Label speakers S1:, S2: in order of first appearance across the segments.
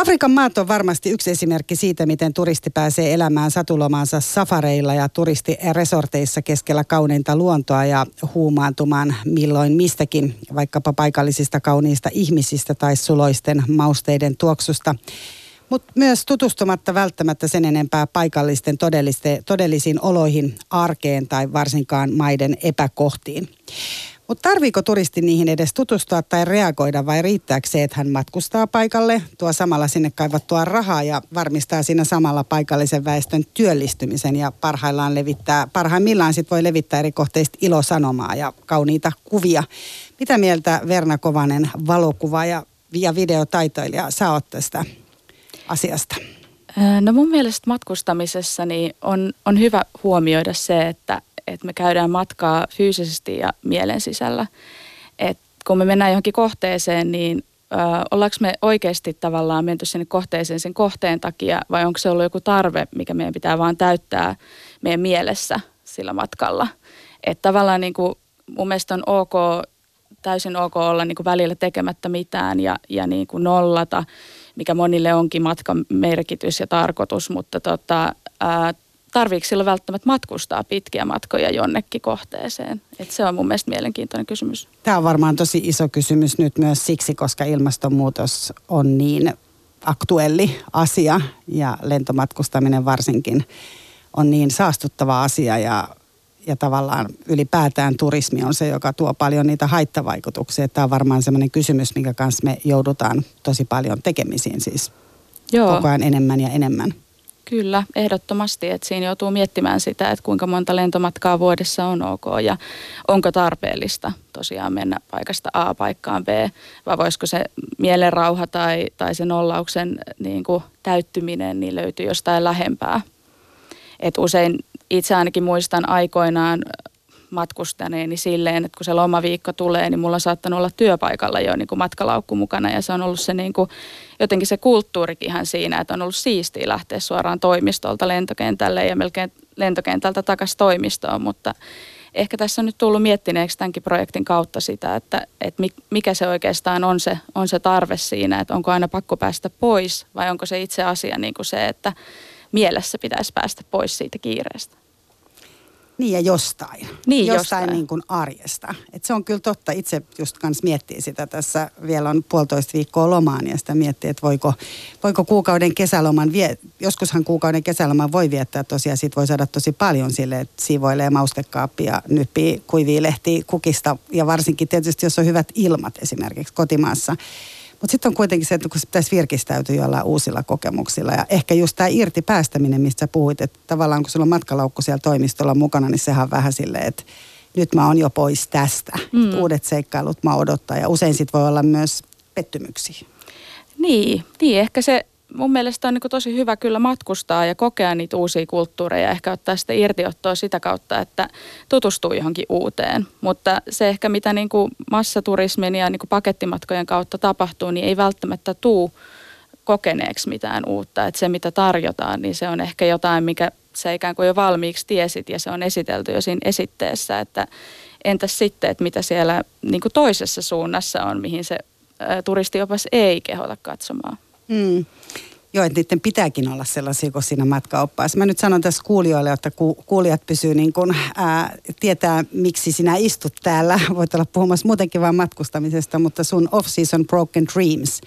S1: Afrikan maat on varmasti yksi esimerkki siitä, miten turisti pääsee elämään satulomaansa safareilla ja turistiresorteissa keskellä kauneinta luontoa ja huumaantumaan milloin mistäkin, vaikkapa paikallisista kauniista ihmisistä tai suloisten mausteiden tuoksusta. Mutta myös tutustumatta välttämättä sen enempää paikallisten todellisiin oloihin, arkeen tai varsinkaan maiden epäkohtiin. Mutta tarviiko turisti niihin edes tutustua tai reagoida vai riittääkö se, että hän matkustaa paikalle, tuo samalla sinne kaivattua rahaa ja varmistaa siinä samalla paikallisen väestön työllistymisen ja parhaillaan levittää, parhaimmillaan sit voi levittää eri kohteista ilosanomaa ja kauniita kuvia. Mitä mieltä Verna Kovanen valokuva ja, ja videotaitoilija sä oot tästä asiasta?
S2: No mun mielestä matkustamisessa niin on, on hyvä huomioida se, että että me käydään matkaa fyysisesti ja mielen sisällä. Et kun me mennään johonkin kohteeseen, niin ö, ollaanko me oikeasti tavallaan menty sinne kohteeseen sen kohteen takia vai onko se ollut joku tarve, mikä meidän pitää vaan täyttää meidän mielessä sillä matkalla. Että tavallaan niin kuin mun mielestä on ok, täysin ok olla niin kuin välillä tekemättä mitään ja, ja niin kuin nollata, mikä monille onkin matkan merkitys ja tarkoitus, mutta tota, ää, tarviiko silloin välttämättä matkustaa pitkiä matkoja jonnekin kohteeseen? Et se on mun mielestä mielenkiintoinen kysymys.
S1: Tämä on varmaan tosi iso kysymys nyt myös siksi, koska ilmastonmuutos on niin aktuelli asia ja lentomatkustaminen varsinkin on niin saastuttava asia ja, ja tavallaan ylipäätään turismi on se, joka tuo paljon niitä haittavaikutuksia. Tämä on varmaan sellainen kysymys, minkä kanssa me joudutaan tosi paljon tekemisiin siis Joo. koko ajan enemmän ja enemmän.
S2: Kyllä, ehdottomasti. Että siinä joutuu miettimään sitä, että kuinka monta lentomatkaa vuodessa on ok ja onko tarpeellista tosiaan mennä paikasta A paikkaan B, vai voisiko se mielenrauha tai, tai sen nollauksen niin kuin täyttyminen niin löytyy jostain lähempää. Et usein itse ainakin muistan aikoinaan matkustaneeni silleen, että kun se lomaviikko tulee, niin mulla on saattanut olla työpaikalla jo niin kuin matkalaukku mukana ja se on ollut se niin kuin, jotenkin se kulttuurikin ihan siinä, että on ollut siistiä lähteä suoraan toimistolta lentokentälle ja melkein lentokentältä takaisin toimistoon, mutta ehkä tässä on nyt tullut miettineeksi tämänkin projektin kautta sitä, että, että mikä se oikeastaan on se, on se tarve siinä, että onko aina pakko päästä pois vai onko se itse asia niin kuin se, että mielessä pitäisi päästä pois siitä kiireestä.
S1: Niin ja jostain.
S2: Niin,
S1: jostain,
S2: jostain.
S1: niin kuin arjesta. Et se on kyllä totta. Itse just kans miettii sitä tässä. Vielä on puolitoista viikkoa lomaan ja sitä miettii, että voiko, voiko kuukauden kesäloman, vie, joskushan kuukauden kesäloman voi viettää tosiaan. Siitä voi saada tosi paljon sille, että siivoilee maustekaappia, nyppii kuivia lehtiä kukista. Ja varsinkin tietysti, jos on hyvät ilmat esimerkiksi kotimaassa mutta sitten on kuitenkin se, että kun se pitäisi virkistäytyä jollain uusilla kokemuksilla. Ja ehkä just tämä irti päästäminen, mistä sä puhuit, että tavallaan kun sulla on matkalaukku siellä toimistolla mukana, niin sehän on vähän silleen, että nyt mä oon jo pois tästä. Mm. Uudet seikkailut mä odottaa ja usein sit voi olla myös pettymyksiä.
S2: Niin, niin ehkä se mun mielestä on niin tosi hyvä kyllä matkustaa ja kokea niitä uusia kulttuureja. Ehkä ottaa sitä irtiottoa sitä kautta, että tutustuu johonkin uuteen. Mutta se ehkä mitä niin kuin massaturismin ja niin kuin pakettimatkojen kautta tapahtuu, niin ei välttämättä tuu kokeneeksi mitään uutta. Että se mitä tarjotaan, niin se on ehkä jotain, mikä sä ikään kuin jo valmiiksi tiesit ja se on esitelty jo siinä esitteessä. Että entäs sitten, että mitä siellä niin toisessa suunnassa on, mihin se turistiopas ei kehota katsomaan.
S1: Mm. Joo, että niiden pitääkin olla sellaisia kuin siinä matkaoppaassa. Mä nyt sanon tässä kuulijoille, että ku, kuulijat pysyy niin kuin, ää, tietää, miksi sinä istut täällä. Voit olla puhumassa muutenkin vain matkustamisesta, mutta sun Off-Season Broken Dreams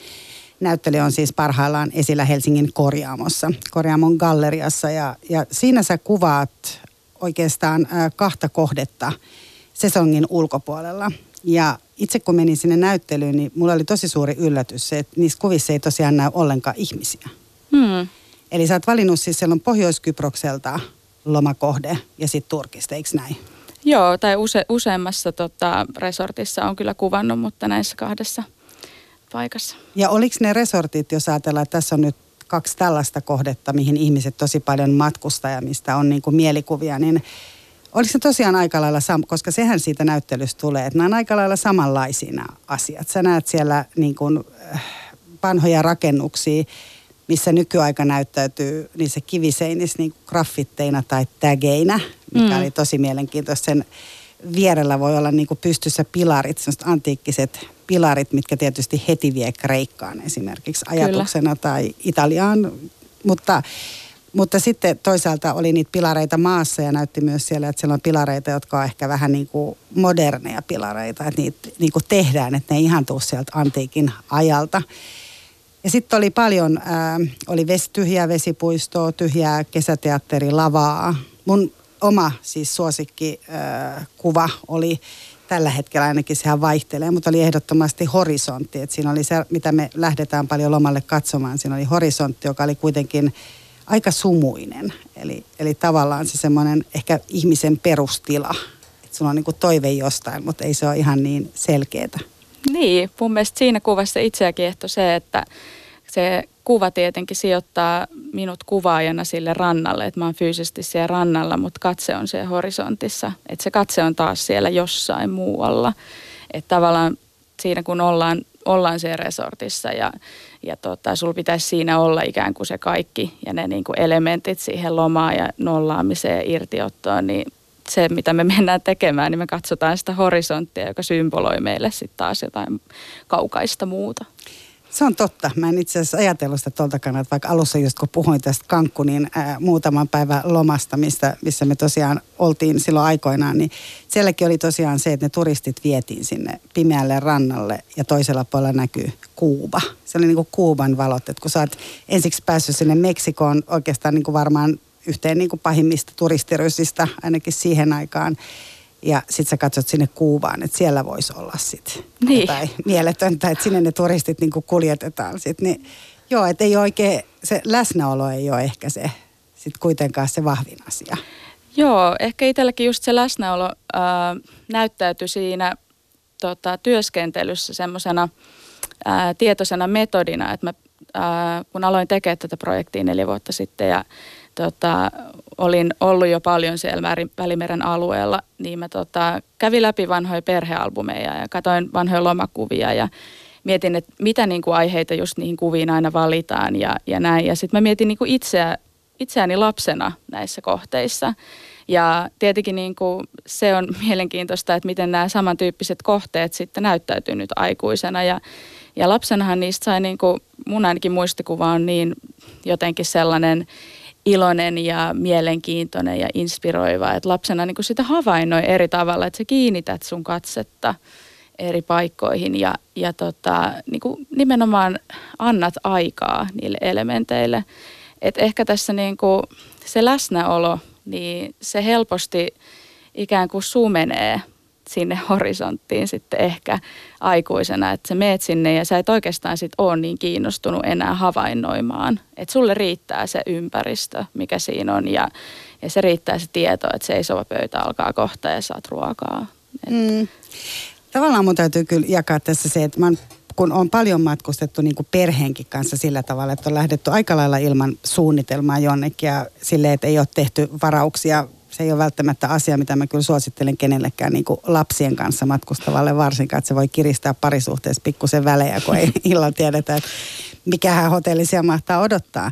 S1: näyttely on siis parhaillaan esillä Helsingin Korjaamossa, Korjaamon galleriassa. Ja, ja siinä sä kuvaat oikeastaan ää, kahta kohdetta sesongin ulkopuolella. Ja itse kun menin sinne näyttelyyn, niin mulla oli tosi suuri yllätys se, että niissä kuvissa ei tosiaan näy ollenkaan ihmisiä. Hmm. Eli sä oot valinnut siis siellä on Pohjois-Kyprokselta lomakohde ja sitten Turkista, eikö näin?
S2: Joo, tai use, useammassa tota, resortissa on kyllä kuvannut, mutta näissä kahdessa paikassa.
S1: Ja oliko ne resortit, jos ajatellaan, että tässä on nyt kaksi tällaista kohdetta, mihin ihmiset tosi paljon matkustaa ja mistä on niin kuin mielikuvia, niin Oliko se tosiaan aika lailla, sam- koska sehän siitä näyttelystä tulee, että nämä on aika lailla samanlaisia nämä asiat. Sä näet siellä niin kuin, äh, vanhoja rakennuksia, missä nykyaika näyttäytyy niissä kiviseinissä niin graffitteina tai tägeinä, mikä mm. oli tosi mielenkiintoista. Sen vierellä voi olla niin kuin pystyssä pilarit, sellaiset antiikkiset pilarit, mitkä tietysti heti vie Kreikkaan esimerkiksi ajatuksena Kyllä. tai Italiaan, mutta mutta sitten toisaalta oli niitä pilareita maassa ja näytti myös siellä, että siellä on pilareita, jotka on ehkä vähän niin kuin moderneja pilareita, että niitä niin kuin tehdään, että ne ei ihan tuu sieltä antiikin ajalta. Ja sitten oli paljon, ää, oli ves, tyhjää vesipuistoa, tyhjää kesäteatterilavaa. Mun oma siis suosikki kuva oli tällä hetkellä ainakin sehän vaihtelee, mutta oli ehdottomasti horisontti. Et siinä oli se, mitä me lähdetään paljon lomalle katsomaan. Siinä oli horisontti, joka oli kuitenkin aika sumuinen. Eli, eli tavallaan se semmoinen ehkä ihmisen perustila. Että sulla on niin toive jostain, mutta ei se ole ihan niin selkeätä.
S2: Niin, mun mielestä siinä kuvassa itseäkin ehto se, että se kuva tietenkin sijoittaa minut kuvaajana sille rannalle, että mä oon fyysisesti siellä rannalla, mutta katse on siellä horisontissa. Että se katse on taas siellä jossain muualla. Että tavallaan siinä kun ollaan, ollaan siellä resortissa ja, ja tota, sulla pitäisi siinä olla ikään kuin se kaikki ja ne niin kuin elementit siihen lomaan ja nollaamiseen ja irtiottoon, niin se, mitä me mennään tekemään, niin me katsotaan sitä horisonttia, joka symboloi meille sitten taas jotain kaukaista muuta.
S1: Se on totta. Mä en itse asiassa ajatellut sitä tuolta kannalta, vaikka alussa just kun puhuin tästä Kankkunin ää, muutaman päivän lomasta, missä, missä me tosiaan oltiin silloin aikoinaan, niin sielläkin oli tosiaan se, että ne turistit vietiin sinne pimeälle rannalle ja toisella puolella näkyy Kuuba. Se oli niin kuin Kuuban valot, että kun sä oot ensiksi päässyt sinne Meksikoon oikeastaan niin kuin varmaan yhteen niin kuin pahimmista turistirysistä ainakin siihen aikaan, ja sitten sä katsot sinne Kuubaan, että siellä voisi olla sitten niin. jotain mieletöntä, että sinne ne turistit niinku kuljetetaan sitten. Niin, joo, että ei oikein, se läsnäolo ei ole ehkä se sitten kuitenkaan se vahvin asia.
S2: Joo, ehkä itselläkin just se läsnäolo äh, näyttäytyi siinä tota, työskentelyssä semmoisena äh, tietoisena metodina, että mä, äh, kun aloin tekemään tätä projektia neljä vuotta sitten ja tota, olin ollut jo paljon siellä Välimeren alueella, niin mä tota, kävin läpi vanhoja perhealbumeja ja katsoin vanhoja lomakuvia ja mietin, että mitä niin kuin aiheita just niihin kuviin aina valitaan ja, ja näin. Ja sitten mä mietin niin kuin itseä, itseäni lapsena näissä kohteissa. Ja tietenkin niin kuin se on mielenkiintoista, että miten nämä samantyyppiset kohteet sitten näyttäytyy nyt aikuisena. Ja, ja lapsenahan niistä sai, niin kuin, mun ainakin muistikuva on niin jotenkin sellainen iloinen ja mielenkiintoinen ja inspiroiva. Että lapsena niin sitä havainnoi eri tavalla, että sä kiinnität sun katsetta eri paikkoihin ja, ja tota, niin kuin nimenomaan annat aikaa niille elementeille. Et ehkä tässä niin kuin se läsnäolo, niin se helposti ikään kuin sumenee sinne horisonttiin sitten ehkä aikuisena, että sä meet sinne ja sä et oikeastaan sit ole niin kiinnostunut enää havainnoimaan. Että sulle riittää se ympäristö, mikä siinä on ja, ja se riittää se tieto, että seisova pöytä alkaa kohta ja saat ruokaa. Mm.
S1: Tavallaan mun täytyy kyllä jakaa tässä se, että mä oon kun on paljon matkustettu niin kuin perheenkin kanssa sillä tavalla, että on lähdetty aika lailla ilman suunnitelmaa jonnekin ja sille, että ei ole tehty varauksia se ei ole välttämättä asia, mitä mä kyllä suosittelen kenellekään niin kuin lapsien kanssa matkustavalle varsinkaan, että se voi kiristää parisuhteessa pikkusen välejä, kun ei illalla tiedetä, että mikähän hotelli siellä mahtaa odottaa.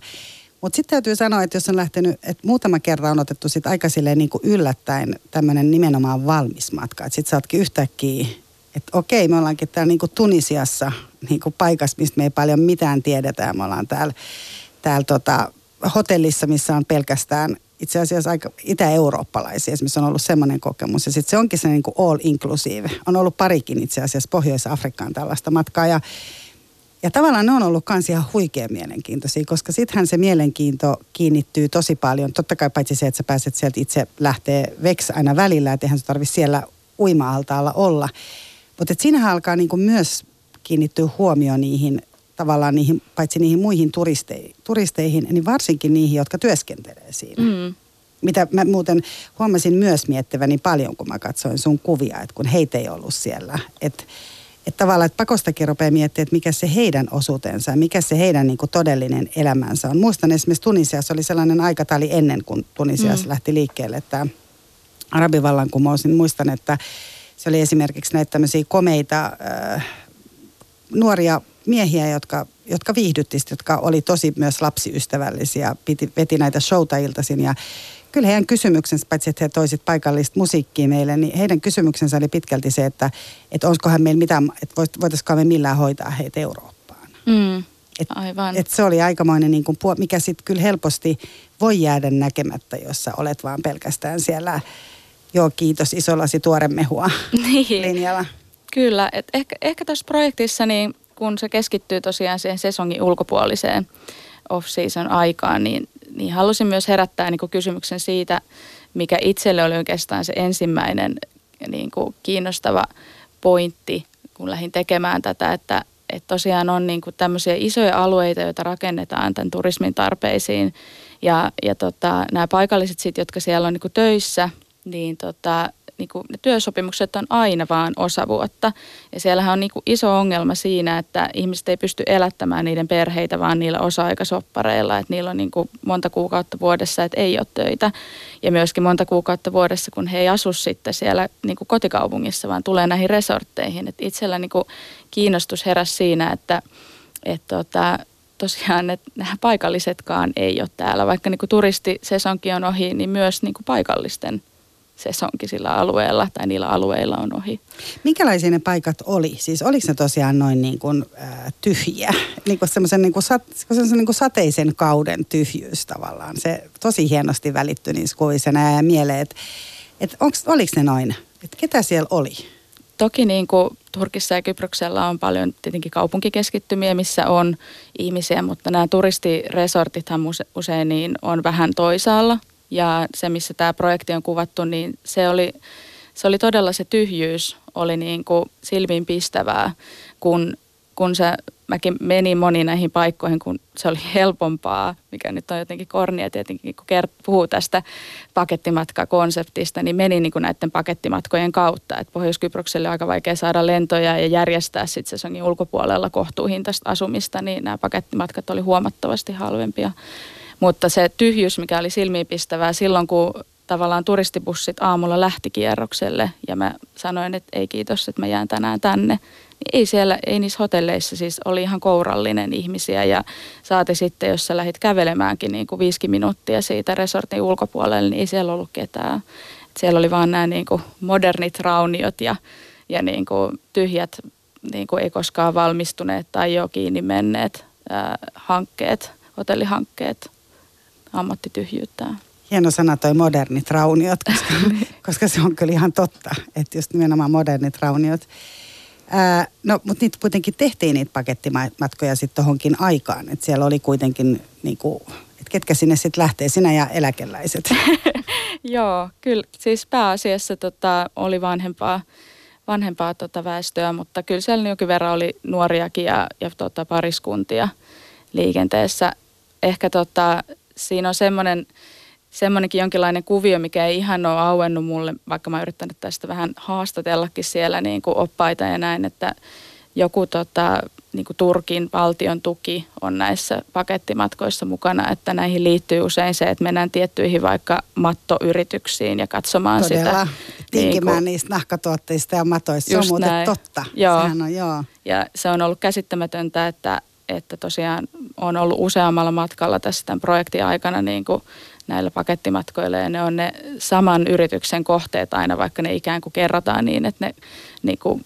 S1: Mutta sitten täytyy sanoa, että jos on lähtenyt, että muutama kerran on otettu sit aika silleen niin kuin yllättäen tämmöinen nimenomaan valmis matka. Että sitten sä ootkin yhtäkkiä, että okei, me ollaankin täällä niin kuin Tunisiassa niin kuin paikassa, mistä me ei paljon mitään tiedetä. Me ollaan täällä, täällä tota, hotellissa, missä on pelkästään itse asiassa aika itä-eurooppalaisia. Esimerkiksi on ollut semmoinen kokemus. Ja sitten se onkin se niin kuin all inclusive. On ollut parikin itse asiassa Pohjois-Afrikkaan tällaista matkaa. Ja, ja tavallaan ne on ollut kans ihan huikea mielenkiintoisia, koska sittenhän se mielenkiinto kiinnittyy tosi paljon. Totta kai paitsi se, että sä pääset sieltä itse lähtee veks aina välillä, että eihän se tarvitse siellä uima-altaalla olla. Mutta siinähän alkaa niin kuin myös kiinnittyä huomio niihin tavallaan niihin, paitsi niihin muihin turisteihin, turisteihin, niin varsinkin niihin, jotka työskentelee siinä. Mm. Mitä mä muuten huomasin myös miettiväni paljon, kun mä katsoin sun kuvia, että kun heitä ei ollut siellä. Että että tavallaan, että pakostakin rupeaa miettimään, että mikä se heidän osuutensa, mikä se heidän niin kuin todellinen elämänsä on. Muistan esimerkiksi Tunisiassa oli sellainen aikatauli ennen kuin Tunisiassa mm. lähti liikkeelle, että arabivallankumous, niin muistan, että se oli esimerkiksi näitä tämmöisiä komeita äh, nuoria miehiä, jotka, jotka viihdytti, jotka oli tosi myös lapsiystävällisiä, piti, veti näitä showta iltaisin ja kyllä heidän kysymyksensä, paitsi että he toisit paikallista musiikkia meille, niin heidän kysymyksensä oli pitkälti se, että, että olisikohan meillä mitään, että voitaisiinko me millään hoitaa heitä Eurooppaan.
S2: Mm, et, aivan.
S1: Et se oli aikamoinen, niin kuin, mikä sitten kyllä helposti voi jäädä näkemättä, jos sä olet vaan pelkästään siellä, joo kiitos, iso lasi tuoremehua niin. linjalla.
S2: Kyllä, et ehkä, ehkä tuossa projektissa, niin kun se keskittyy tosiaan siihen sesongin ulkopuoliseen off-season aikaan, niin, niin halusin myös herättää niin kuin kysymyksen siitä, mikä itselle oli oikeastaan se ensimmäinen niin kuin kiinnostava pointti, kun lähdin tekemään tätä, että, että tosiaan on niin kuin tämmöisiä isoja alueita, joita rakennetaan tämän turismin tarpeisiin. Ja, ja tota, nämä paikalliset sit, jotka siellä on niin kuin töissä, niin tota, niin kuin, ne työsopimukset on aina vaan osa vuotta. Ja siellähän on niin kuin iso ongelma siinä, että ihmiset ei pysty elättämään niiden perheitä vaan niillä osa-aikasoppareilla. Että niillä on niin kuin monta kuukautta vuodessa, että ei ole töitä. Ja myöskin monta kuukautta vuodessa, kun he ei asu sitten siellä niin kuin kotikaupungissa, vaan tulee näihin resortteihin. Että itsellä niin kuin kiinnostus heräsi siinä, että, että tota, tosiaan, että nämä paikallisetkaan ei ole täällä. Vaikka niin kuin turistisesonkin on ohi, niin myös niin kuin paikallisten sesonkin sillä alueella tai niillä alueilla on ohi.
S1: Minkälaisia ne paikat oli? Siis oliko ne tosiaan noin niin kuin, äh, tyhjiä? Niin kuin semmoisen niin kuin sat, niin kuin sateisen kauden tyhjyys tavallaan. Se tosi hienosti välittyi niissä kuvissa ja mieleen, että et oliko ne noin? Että ketä siellä oli?
S2: Toki niin kuin Turkissa ja Kyproksella on paljon tietenkin kaupunkikeskittymiä, missä on ihmisiä, mutta nämä turistiresortithan usein niin on vähän toisaalla ja se, missä tämä projekti on kuvattu, niin se oli, se oli todella se tyhjyys, oli niin kuin silmiinpistävää, kun, kun se, mäkin menin moniin näihin paikkoihin, kun se oli helpompaa, mikä nyt on jotenkin kornia tietenkin, kun kert, puhuu tästä pakettimatkakonseptista, niin menin niin kuin näiden pakettimatkojen kautta. että Pohjois-Kyprokselle on aika vaikea saada lentoja ja järjestää sitten sesongin ulkopuolella kohtuuhintaista asumista, niin nämä pakettimatkat oli huomattavasti halvempia. Mutta se tyhjyys, mikä oli silmiinpistävää silloin, kun tavallaan turistibussit aamulla lähti kierrokselle ja mä sanoin, että ei kiitos, että mä jään tänään tänne. Niin ei siellä, ei niissä hotelleissa siis oli ihan kourallinen ihmisiä ja saati sitten, jos sä lähdit kävelemäänkin niin kuin viisi minuuttia siitä resortin ulkopuolelle, niin ei siellä ollut ketään. Et siellä oli vaan nämä niin kuin modernit rauniot ja, ja niin kuin tyhjät, niin kuin ei koskaan valmistuneet tai jo kiinni menneet ää, hankkeet, hotellihankkeet ammattityhjyyttä.
S1: Hieno sana toi modernit rauniot, koska, koska se on kyllä ihan totta, että just nimenomaan modernit rauniot. Ää, no, mutta niitä kuitenkin tehtiin niitä pakettimatkoja sitten tohonkin aikaan, että siellä oli kuitenkin niinku, että ketkä sinne sitten lähtee, sinä ja eläkeläiset.
S2: Joo, kyllä siis pääasiassa tota, oli vanhempaa, vanhempaa tota väestöä, mutta kyllä siellä jonkin verran oli nuoriakin ja, ja tota, pariskuntia liikenteessä. Ehkä tota, siinä on semmoinen, semmoinenkin jonkinlainen kuvio, mikä ei ihan ole auennut mulle, vaikka mä oon yrittänyt tästä vähän haastatellakin siellä niin kuin oppaita ja näin, että joku tota, niin kuin Turkin valtion tuki on näissä pakettimatkoissa mukana, että näihin liittyy usein se, että mennään tiettyihin vaikka mattoyrityksiin ja katsomaan
S1: Todella.
S2: sitä.
S1: Tinkimään niin kuin, niistä nahkatuotteista ja matoista, se on muuten näin. totta.
S2: Joo. on, joo. Ja se on ollut käsittämätöntä, että että tosiaan on ollut useammalla matkalla tässä tämän projektin aikana niin kuin näillä pakettimatkoilla ja ne on ne saman yrityksen kohteet aina, vaikka ne ikään kuin kerrotaan niin, että ne niin kuin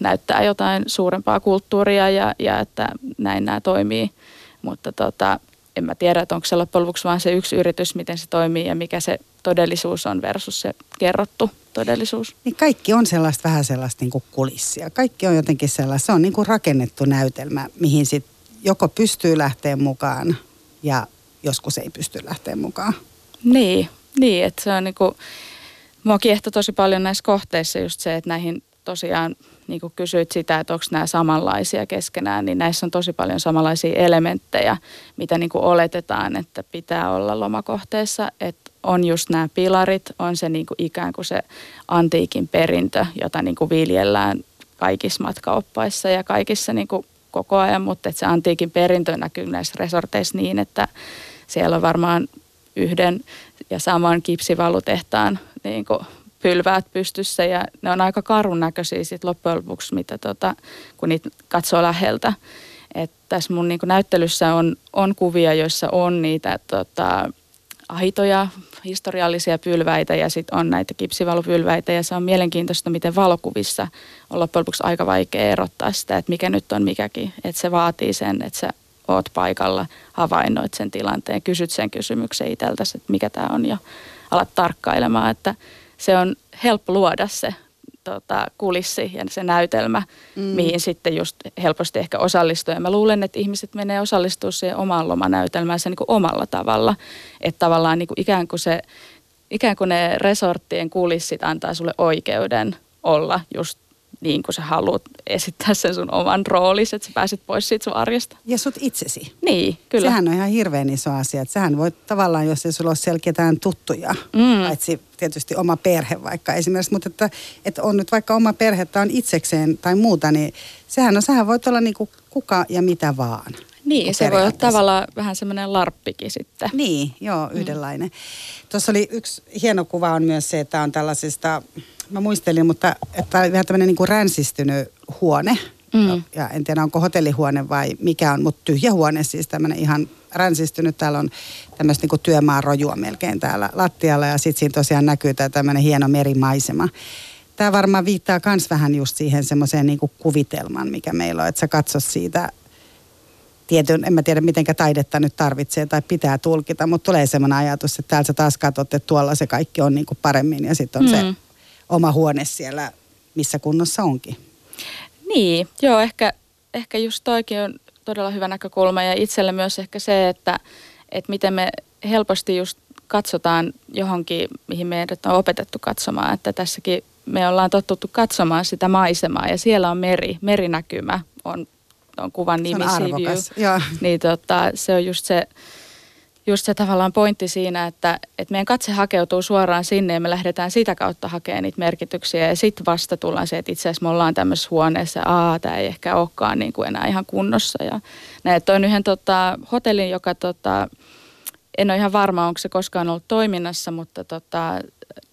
S2: näyttää jotain suurempaa kulttuuria ja, ja että näin nämä toimii. Mutta tota, en mä tiedä, että onko se loppujen lopuksi vain se yksi yritys, miten se toimii ja mikä se todellisuus on versus se kerrottu todellisuus.
S1: Niin kaikki on sellaista vähän sellaista niin kulissia. Kaikki on jotenkin sellaista, se on niin kuin rakennettu näytelmä, mihin sitten joko pystyy lähteä mukaan ja joskus ei pysty lähteä mukaan.
S2: Niin, niin että se on niinku, mua kiehtoi tosi paljon näissä kohteissa just se, että näihin tosiaan, niin kuin kysyit sitä, että onko nämä samanlaisia keskenään, niin näissä on tosi paljon samanlaisia elementtejä, mitä niin kuin oletetaan, että pitää olla lomakohteessa. Että on just nämä pilarit, on se niin kuin ikään kuin se antiikin perintö, jota niin kuin viljellään kaikissa matkaoppaissa ja kaikissa niin kuin koko ajan, mutta että se antiikin perintö näkyy näissä resorteissa niin, että siellä on varmaan yhden ja saman kipsivalutehtaan niin kuin pylväät pystyssä ja ne on aika karun näköisiä sit loppujen lopuksi, mitä tota, kun niitä katsoo läheltä. Et tässä mun niin näyttelyssä on, on kuvia, joissa on niitä tota, aitoja, historiallisia pylväitä ja sitten on näitä kipsivalupylväitä ja se on mielenkiintoista, miten valokuvissa on loppujen lopuksi aika vaikea erottaa sitä, että mikä nyt on mikäkin. Että se vaatii sen, että sä oot paikalla, havainnoit sen tilanteen, kysyt sen kysymyksen itseltäsi, että mikä tämä on ja alat tarkkailemaan, että se on helppo luoda se tota, kulissi ja se näytelmä, mm. mihin sitten just helposti ehkä osallistuu. Ja mä luulen, että ihmiset menee osallistua siihen omaan lomanäytelmäänsä niin kuin omalla tavalla. Että tavallaan niin kuin ikään, kuin se, ikään kuin ne resorttien kulissit antaa sulle oikeuden olla just niin kuin sä haluat esittää sen sun oman roolis, että sä pääset pois siitä sun arjesta.
S1: Ja sut itsesi.
S2: Niin, kyllä.
S1: Sehän on ihan hirveän iso asia. Että sähän voit tavallaan, jos ei sulla ole selkeätään tuttuja, mm. paitsi tietysti oma perhe vaikka esimerkiksi, mutta että, että on nyt vaikka oma perhe tai on itsekseen tai muuta, niin sehän on, sähän voit olla niin kuin kuka ja mitä vaan.
S2: Niin, se voi olla tavallaan vähän semmoinen larppikin sitten.
S1: Niin, joo, mm. yhdenlainen. Mm. Tuossa oli yksi hieno kuva on myös se, että on tällaisista mä muistelin, mutta että oli vähän tämmöinen niin ränsistynyt huone. Mm. Ja en tiedä, onko hotellihuone vai mikä on, mutta tyhjä huone siis tämmöinen ihan ränsistynyt. Täällä on tämmöistä niin kuin työmaarojua melkein täällä lattialla ja sitten siinä tosiaan näkyy tämä tämmöinen hieno merimaisema. Tämä varmaan viittaa myös vähän just siihen semmoiseen niin kuvitelman, mikä meillä on, että sä katso siitä tietyn, en mä tiedä mitenkä taidetta nyt tarvitsee tai pitää tulkita, mutta tulee semmoinen ajatus, että täällä sä taas katsot, että tuolla se kaikki on niin kuin paremmin ja sitten on mm. se oma huone siellä, missä kunnossa onkin.
S2: Niin, joo, ehkä, ehkä just toikin on todella hyvä näkökulma ja itselle myös ehkä se, että, että miten me helposti just katsotaan johonkin, mihin meidät on opetettu katsomaan, että tässäkin me ollaan totuttu katsomaan sitä maisemaa ja siellä on meri, merinäkymä on, on kuvan nimi
S1: se on arvokas, Joo.
S2: Niin tota, se on just se, just se tavallaan pointti siinä, että, että meidän katse hakeutuu suoraan sinne ja me lähdetään sitä kautta hakemaan niitä merkityksiä ja sitten vasta tullaan se, että itse asiassa me ollaan tämmöisessä huoneessa, aa, tämä ei ehkä olekaan niin kuin enää ihan kunnossa. Ja näin, toin yhden tota, hotellin, joka tota, en ole ihan varma, onko se koskaan ollut toiminnassa, mutta tota,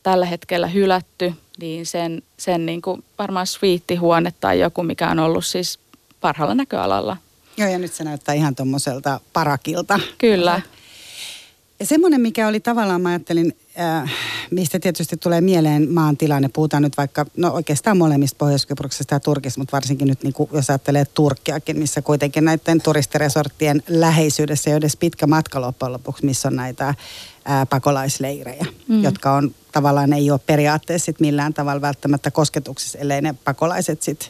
S2: tällä hetkellä hylätty, niin sen, sen niin kuin varmaan sviittihuone tai joku, mikä on ollut siis parhaalla näköalalla.
S1: Joo, ja nyt se näyttää ihan tuommoiselta parakilta.
S2: Kyllä.
S1: Ja semmoinen, mikä oli tavallaan, mä ajattelin, äh, mistä tietysti tulee mieleen maan tilanne. Puhutaan nyt vaikka, no oikeastaan molemmista pohjois ja Turkista, mutta varsinkin nyt niin kuin, jos ajattelee Turkkiakin, missä kuitenkin näiden turistiresorttien läheisyydessä ei ole edes pitkä matka loppujen lopuksi, missä on näitä äh, pakolaisleirejä, mm. jotka on tavallaan ei ole periaatteessa sit millään tavalla välttämättä kosketuksissa, ellei ne pakolaiset sitten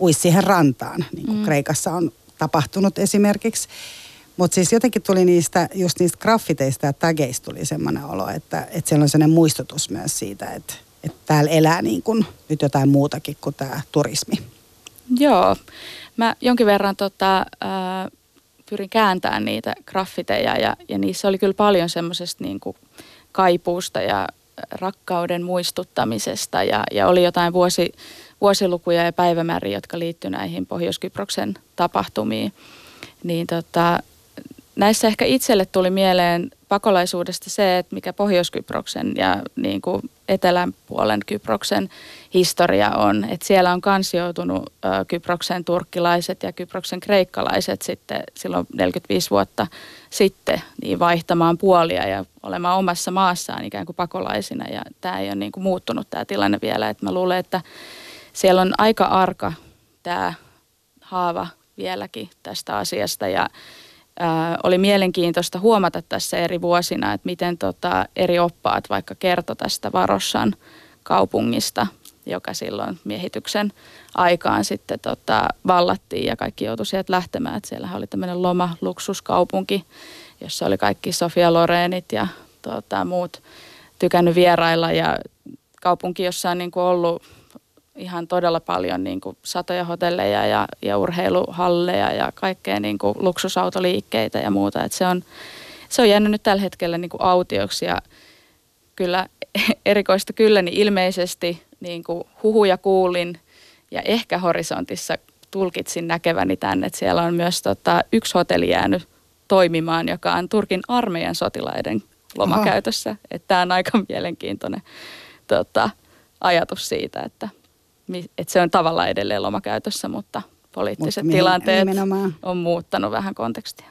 S1: uisi siihen rantaan, niin kuin mm. Kreikassa on tapahtunut esimerkiksi. Mutta siis jotenkin tuli niistä, just niistä graffiteista ja tageista tuli semmoinen olo, että, että siellä on sellainen muistutus myös siitä, että, että täällä elää niin kuin nyt jotain muutakin kuin tämä turismi.
S2: Joo, mä jonkin verran tota, äh, pyrin kääntämään niitä graffiteja ja, ja niissä oli kyllä paljon semmoisesta niin kuin kaipuusta ja rakkauden muistuttamisesta ja, ja oli jotain vuosi, vuosilukuja ja päivämääriä, jotka liittyivät näihin Pohjois-Kyproksen tapahtumiin. Niin tota, näissä ehkä itselle tuli mieleen pakolaisuudesta se, että mikä Pohjois-Kyproksen ja niin kuin etelän puolen Kyproksen historia on. Että siellä on kansioutunut Kyproksen turkkilaiset ja Kyproksen kreikkalaiset sitten silloin 45 vuotta sitten niin vaihtamaan puolia ja olemaan omassa maassaan ikään kuin pakolaisina. Ja tämä ei ole niin kuin muuttunut tämä tilanne vielä. Että mä luulen, että siellä on aika arka tämä haava vieläkin tästä asiasta ja oli mielenkiintoista huomata tässä eri vuosina, että miten tota eri oppaat vaikka kertoi tästä Varossan kaupungista, joka silloin miehityksen aikaan sitten tota, vallattiin ja kaikki joutui sieltä lähtemään. Että siellähän oli tämmöinen loma-luksuskaupunki, jossa oli kaikki Sofia Loreenit ja tota, muut tykännyt vierailla ja kaupunki, jossa on niin kuin ollut ihan todella paljon niin kuin satoja hotelleja ja, ja urheiluhalleja ja kaikkea niin kuin luksusautoliikkeitä ja muuta. Et se, on, se on jäänyt nyt tällä hetkellä niin kuin autioksi ja kyllä erikoista kyllä, niin ilmeisesti niin kuin huhuja kuulin ja ehkä horisontissa tulkitsin näkeväni tänne, että siellä on myös tota, yksi hotelli jäänyt toimimaan, joka on Turkin armeijan sotilaiden lomakäytössä. Että tämä on aika mielenkiintoinen tota, ajatus siitä, että – että se on tavallaan edelleen lomakäytössä, mutta poliittiset tilanteet nimenomaan. on muuttanut vähän kontekstia.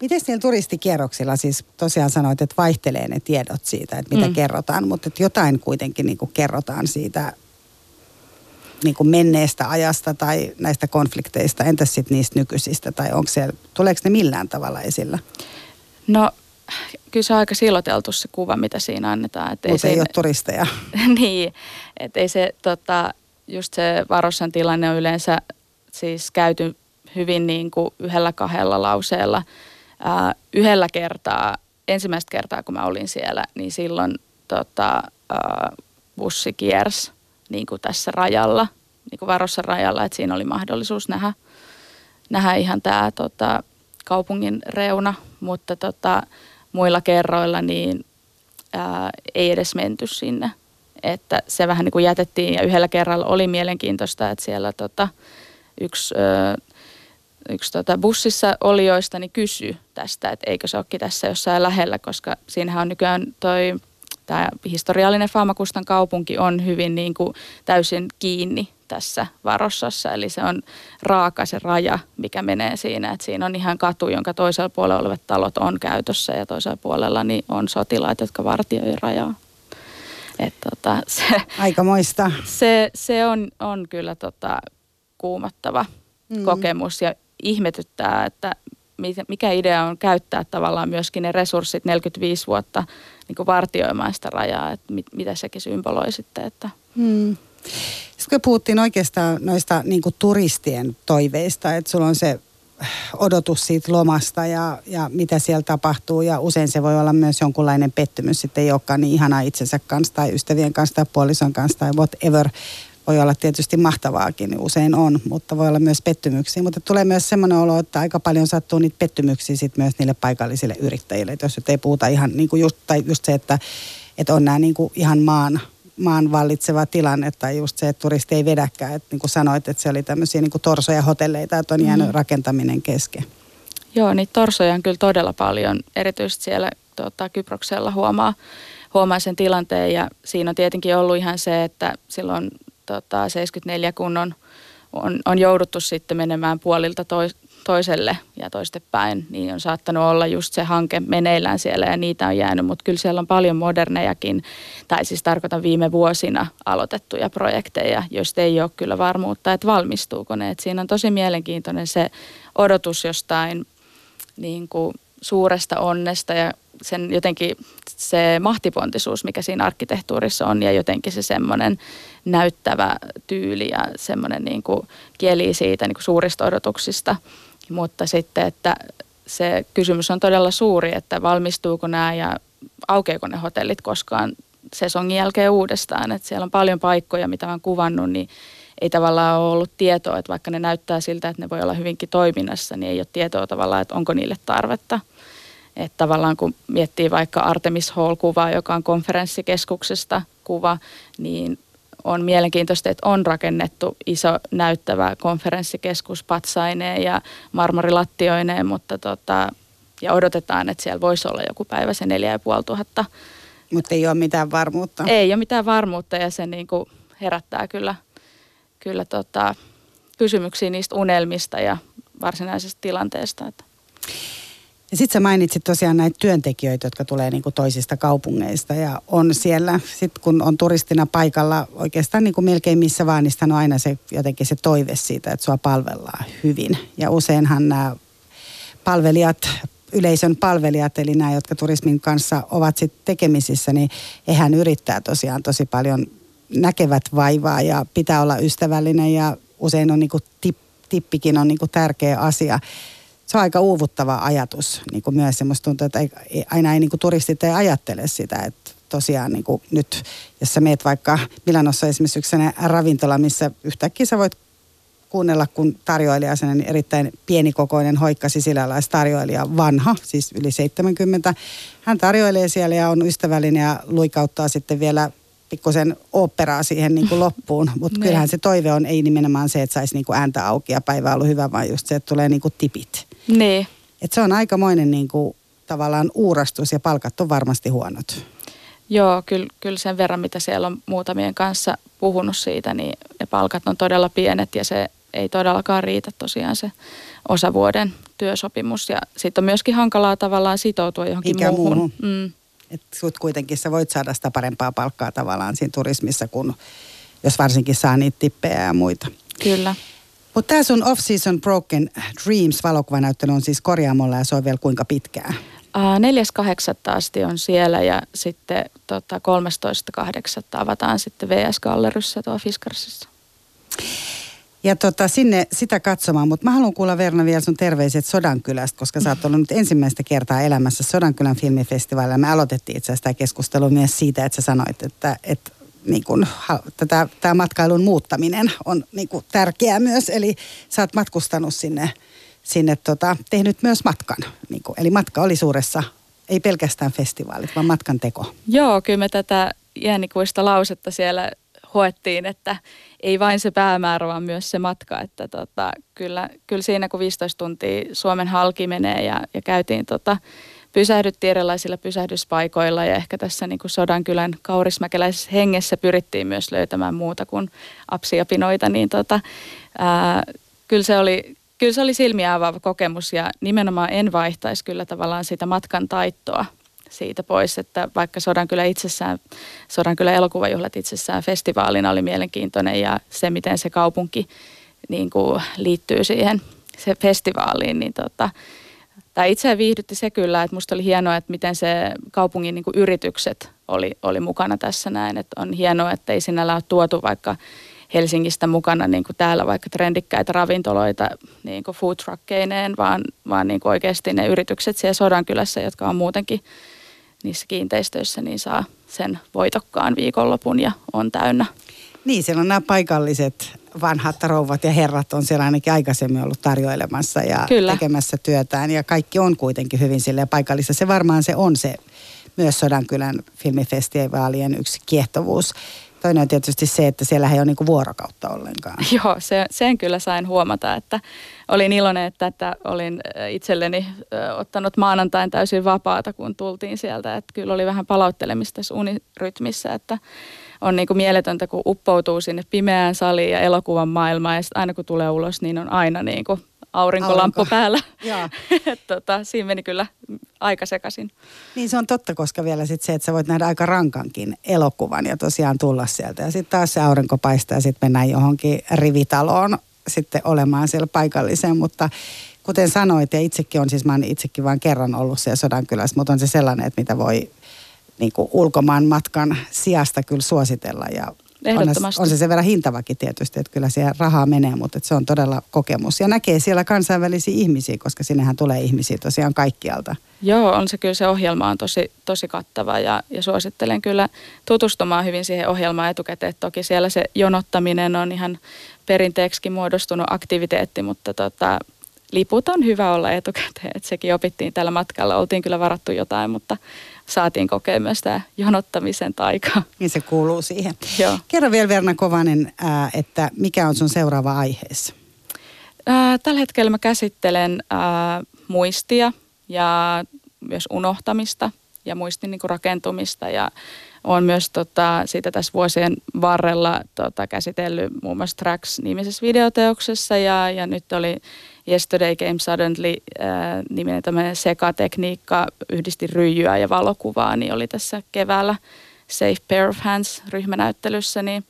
S1: Miten siellä turistikierroksilla, siis tosiaan sanoit, että vaihtelee ne tiedot siitä, että mitä mm. kerrotaan, mutta että jotain kuitenkin niin kuin kerrotaan siitä niin kuin menneestä ajasta tai näistä konflikteista, entäs sitten niistä nykyisistä, tai onko siellä, tuleeko ne millään tavalla esillä?
S2: No kyllä se on aika siloteltu se kuva, mitä siinä annetaan.
S1: Mutta ei, se, ei ole turisteja.
S2: niin, että ei se, tota, just se Varossan tilanne on yleensä siis käyty hyvin niin kuin yhdellä kahdella lauseella. Ää, yhdellä kertaa, ensimmäistä kertaa kun mä olin siellä, niin silloin tota, ää, bussi kiersi niin kuin tässä rajalla, niin kuin Varossa rajalla, että siinä oli mahdollisuus nähdä, nähdä ihan tämä tota, kaupungin reuna, mutta tota, muilla kerroilla niin ää, ei edes menty sinne. Että se vähän niin kuin jätettiin ja yhdellä kerralla oli mielenkiintoista, että siellä tota, yksi, ö, yksi tota bussissa olijoista niin kysyi tästä, että eikö se olekin tässä jossain lähellä, koska siinähän on nykyään toi tämä historiallinen Famakustan kaupunki on hyvin niin kuin täysin kiinni tässä Varossassa. Eli se on raaka se raja, mikä menee siinä, että siinä on ihan katu, jonka toisella puolella olevat talot on käytössä ja toisella puolella niin on sotilaat, jotka vartioivat rajaa.
S1: Et tota, se, Aikamoista.
S2: Se, se on, on kyllä tota, kuumottava mm. kokemus ja ihmetyttää, että mikä idea on käyttää tavallaan myöskin ne resurssit 45 vuotta niin kuin vartioimaan sitä rajaa, että mit, mitä sekin symboloi sitten. Että.
S1: Mm. Sitten kun puhuttiin oikeastaan noista niin kuin turistien toiveista, että sulla on se odotus siitä lomasta ja, ja mitä siellä tapahtuu. Ja usein se voi olla myös jonkunlainen pettymys, sitten ei olekaan niin ihanaa itsensä kanssa tai ystävien kanssa tai puolison kanssa tai whatever. Voi olla tietysti mahtavaakin, niin usein on, mutta voi olla myös pettymyksiä. Mutta tulee myös semmoinen olo, että aika paljon sattuu niitä pettymyksiä sit myös niille paikallisille yrittäjille. Että jos nyt ei puhuta ihan niin kuin just, tai just se, että, että on nämä niin kuin ihan maan maan vallitseva tilanne tai just se, että turisti ei vedäkään. Että niin kuin sanoit, että se oli tämmöisiä niin kuin torsoja hotelleita, että on jäänyt mm. rakentaminen kesken.
S2: Joo, niitä torsoja on kyllä todella paljon. Erityisesti siellä tota, Kyproksella huomaa, huomaa sen tilanteen ja siinä on tietenkin ollut ihan se, että silloin tota, 74 kun on, on, on jouduttu sitten menemään puolilta tois, toiselle ja toistepäin, niin on saattanut olla just se hanke meneillään siellä ja niitä on jäänyt, mutta kyllä siellä on paljon modernejakin, tai siis tarkoitan viime vuosina aloitettuja projekteja, joista ei ole kyllä varmuutta, että valmistuuko ne. Et siinä on tosi mielenkiintoinen se odotus jostain niin kuin suuresta onnesta ja sen jotenkin se mahtipontisuus, mikä siinä arkkitehtuurissa on ja jotenkin se semmoinen näyttävä tyyli ja semmoinen niin kuin kieli siitä niin kuin suurista odotuksista – mutta sitten, että se kysymys on todella suuri, että valmistuuko nämä ja aukeako ne hotellit koskaan sesongin jälkeen uudestaan. Että siellä on paljon paikkoja, mitä olen kuvannut, niin ei tavallaan ole ollut tietoa, että vaikka ne näyttää siltä, että ne voi olla hyvinkin toiminnassa, niin ei ole tietoa tavallaan, että onko niille tarvetta. Että tavallaan kun miettii vaikka Artemis Hall-kuvaa, joka on konferenssikeskuksesta kuva, niin on mielenkiintoista, että on rakennettu iso näyttävä konferenssikeskus patsaineen ja marmorilattioineen, mutta tota, ja odotetaan, että siellä voisi olla joku päivä se neljä ja puoli tuhatta.
S1: Mutta ei ole mitään varmuutta.
S2: Ei ole mitään varmuutta ja se niin kuin herättää kyllä, kyllä tota, kysymyksiä niistä unelmista ja varsinaisesta tilanteesta. Että.
S1: Ja sitten sä mainitsit tosiaan näitä työntekijöitä, jotka tulee niinku toisista kaupungeista ja on siellä, sit kun on turistina paikalla oikeastaan niinku melkein missä vaan, niin on aina se jotenkin se toive siitä, että sua palvellaan hyvin. Ja useinhan nämä palvelijat, yleisön palvelijat, eli nämä, jotka turismin kanssa ovat sitten tekemisissä, niin hehän yrittää tosiaan tosi paljon, näkevät vaivaa ja pitää olla ystävällinen ja usein on niinku tip, tippikin on niinku tärkeä asia se on aika uuvuttava ajatus niin kuin myös. Semmoista tuntuu, että ei, aina ei niin kuin turistit ei ajattele sitä, että tosiaan niin kuin nyt, jos sä meet vaikka Milanossa esimerkiksi yksi ravintola, missä yhtäkkiä sä voit kuunnella, kun tarjoilija on niin erittäin pienikokoinen hoikka tarjoilija, vanha, siis yli 70. Hän tarjoilee siellä ja on ystävällinen ja luikauttaa sitten vielä pikkusen operaa siihen niin kuin loppuun. Mutta niin. kyllähän se toive on ei nimenomaan se, että saisi niin kuin ääntä auki ja päivä ollut hyvä, vaan just se, että tulee niin kuin tipit.
S2: Niin.
S1: Et se on aikamoinen niin kuin, tavallaan uurastus ja palkat on varmasti huonot.
S2: Joo, kyllä, kyllä sen verran, mitä siellä on muutamien kanssa puhunut siitä, niin ne palkat on todella pienet ja se ei todellakaan riitä tosiaan se osavuoden työsopimus. Ja sitten on myöskin hankalaa tavallaan sitoutua johonkin
S1: Mikä
S2: muuhun.
S1: muuhun.
S2: Mm.
S1: Et sut kuitenkin sä voit saada sitä parempaa palkkaa tavallaan siinä turismissa, kun jos varsinkin saa niitä tippejä ja muita.
S2: Kyllä.
S1: Mutta tämä sun Off-Season Broken Dreams valokuvanäyttely on siis korjaamolla ja se on vielä kuinka pitkään?
S2: Uh, 4.8. asti on siellä ja sitten tota, 13.8. avataan sitten VS Galleryssä tuolla Fiskarsissa.
S1: Ja tota, sinne sitä katsomaan, mutta mä haluan kuulla Verna vielä sun terveiset Sodankylästä, koska sä oot ollut nyt ensimmäistä kertaa elämässä Sodankylän filmifestivaalilla. Me aloitettiin itse asiassa tämä keskustelu myös siitä, että sä sanoit, että, että niin kun, tätä, tämä matkailun muuttaminen on niin kun, tärkeää myös. Eli sä oot matkustanut sinne, sinne tota, tehnyt myös matkan. Niin kun, eli matka oli suuressa, ei pelkästään festivaalit, vaan matkan teko.
S2: Joo, kyllä me tätä iänikuista lausetta siellä hoettiin, että ei vain se päämäärä, vaan myös se matka. Että tota, kyllä, kyllä siinä kun 15 tuntia Suomen halki menee ja, ja käytiin tota, pysähdyttiin erilaisilla pysähdyspaikoilla ja ehkä tässä niin kuin Sodankylän kaurismäkeläisessä hengessä pyrittiin myös löytämään muuta kuin apsiapinoita, niin tota, ää, kyllä se oli Kyllä se oli silmiä avaava kokemus ja nimenomaan en vaihtaisi kyllä tavallaan sitä matkan taittoa siitä pois, että vaikka Sodankylä itsessään, Sodankylä elokuvajuhlat itsessään festivaalina oli mielenkiintoinen ja se, miten se kaupunki niin kuin liittyy siihen se festivaaliin, niin tota, tai itse viihdytti se kyllä, että musta oli hienoa, että miten se kaupungin niin kuin yritykset oli, oli mukana tässä näin. Että on hienoa, että ei sinällä ole tuotu vaikka Helsingistä mukana niin kuin täällä vaikka trendikkäitä ravintoloita niin kuin food truckeineen, vaan, vaan niin kuin oikeasti ne yritykset siellä Sodankylässä, jotka on muutenkin niissä kiinteistöissä, niin saa sen voitokkaan viikonlopun ja on täynnä.
S1: Niin, siellä on nämä paikalliset vanhat rouvat ja herrat on siellä ainakin aikaisemmin ollut tarjoilemassa ja Kyllä. tekemässä työtään. Ja kaikki on kuitenkin hyvin sille paikallista. Se varmaan se on se myös Sodankylän filmifestivaalien yksi kiehtovuus. Toinen on tietysti se, että siellä ei ole niinku vuorokautta ollenkaan.
S2: Joo, se, sen kyllä sain huomata, että olin iloinen, että, että olin itselleni ottanut maanantain täysin vapaata, kun tultiin sieltä. Että kyllä oli vähän palauttelemista tässä unirytmissä, että on niin kuin mieletöntä, kun uppoutuu sinne pimeään saliin ja elokuvan maailmaan ja sitten aina kun tulee ulos, niin on aina niin kuin aurinkolamppu Aurinko. päällä. tota, siinä meni kyllä aika sekaisin.
S1: Niin se on totta, koska vielä sit se, että sä voit nähdä aika rankankin elokuvan ja tosiaan tulla sieltä. Ja sitten taas se aurinko paistaa ja sitten mennään johonkin rivitaloon sitten olemaan siellä paikalliseen, mutta kuten sanoit, ja itsekin on siis, mä oon itsekin vain kerran ollut siellä Sodankylässä, mutta on se sellainen, että mitä voi niin kuin ulkomaan matkan sijasta kyllä suositella ja on, on se sen verran hintavakin tietysti, että kyllä siellä rahaa menee, mutta se on todella kokemus. Ja näkee siellä kansainvälisiä ihmisiä, koska sinnehän tulee ihmisiä tosiaan kaikkialta.
S2: Joo, on se kyllä se ohjelma on tosi, tosi kattava ja, ja suosittelen kyllä tutustumaan hyvin siihen ohjelmaan etukäteen. Toki siellä se jonottaminen on ihan perinteeksi muodostunut aktiviteetti, mutta tota, liput on hyvä olla etukäteen, että sekin opittiin tällä matkalla. Oltiin kyllä varattu jotain, mutta saatiin kokea myös tämä jonottamisen taika.
S1: Niin se kuuluu siihen.
S2: Joo.
S1: Kerro vielä Verna Kovanen, että mikä on sun seuraava aiheessa?
S2: Tällä hetkellä mä käsittelen muistia ja myös unohtamista ja muistin niin kuin rakentumista ja olen myös tota, siitä tässä vuosien varrella tota, käsitellyt muun muassa Tracks-nimisessä videoteoksessa ja, ja nyt oli Yesterday Came Suddenly äh, niminen tämmöinen sekatekniikka, yhdisti ryijyä ja valokuvaa, niin oli tässä keväällä Safe Pair of Hands ryhmänäyttelyssä, niin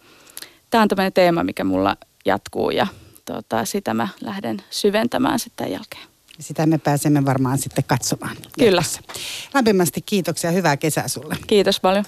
S2: tämä on tämmöinen teema, mikä mulla jatkuu ja tota, sitä mä lähden syventämään sitten jälkeen.
S1: Sitä me pääsemme varmaan sitten katsomaan.
S2: Kyllä.
S1: Lämpimästi kiitoksia, hyvää kesää sulle.
S2: Kiitos paljon.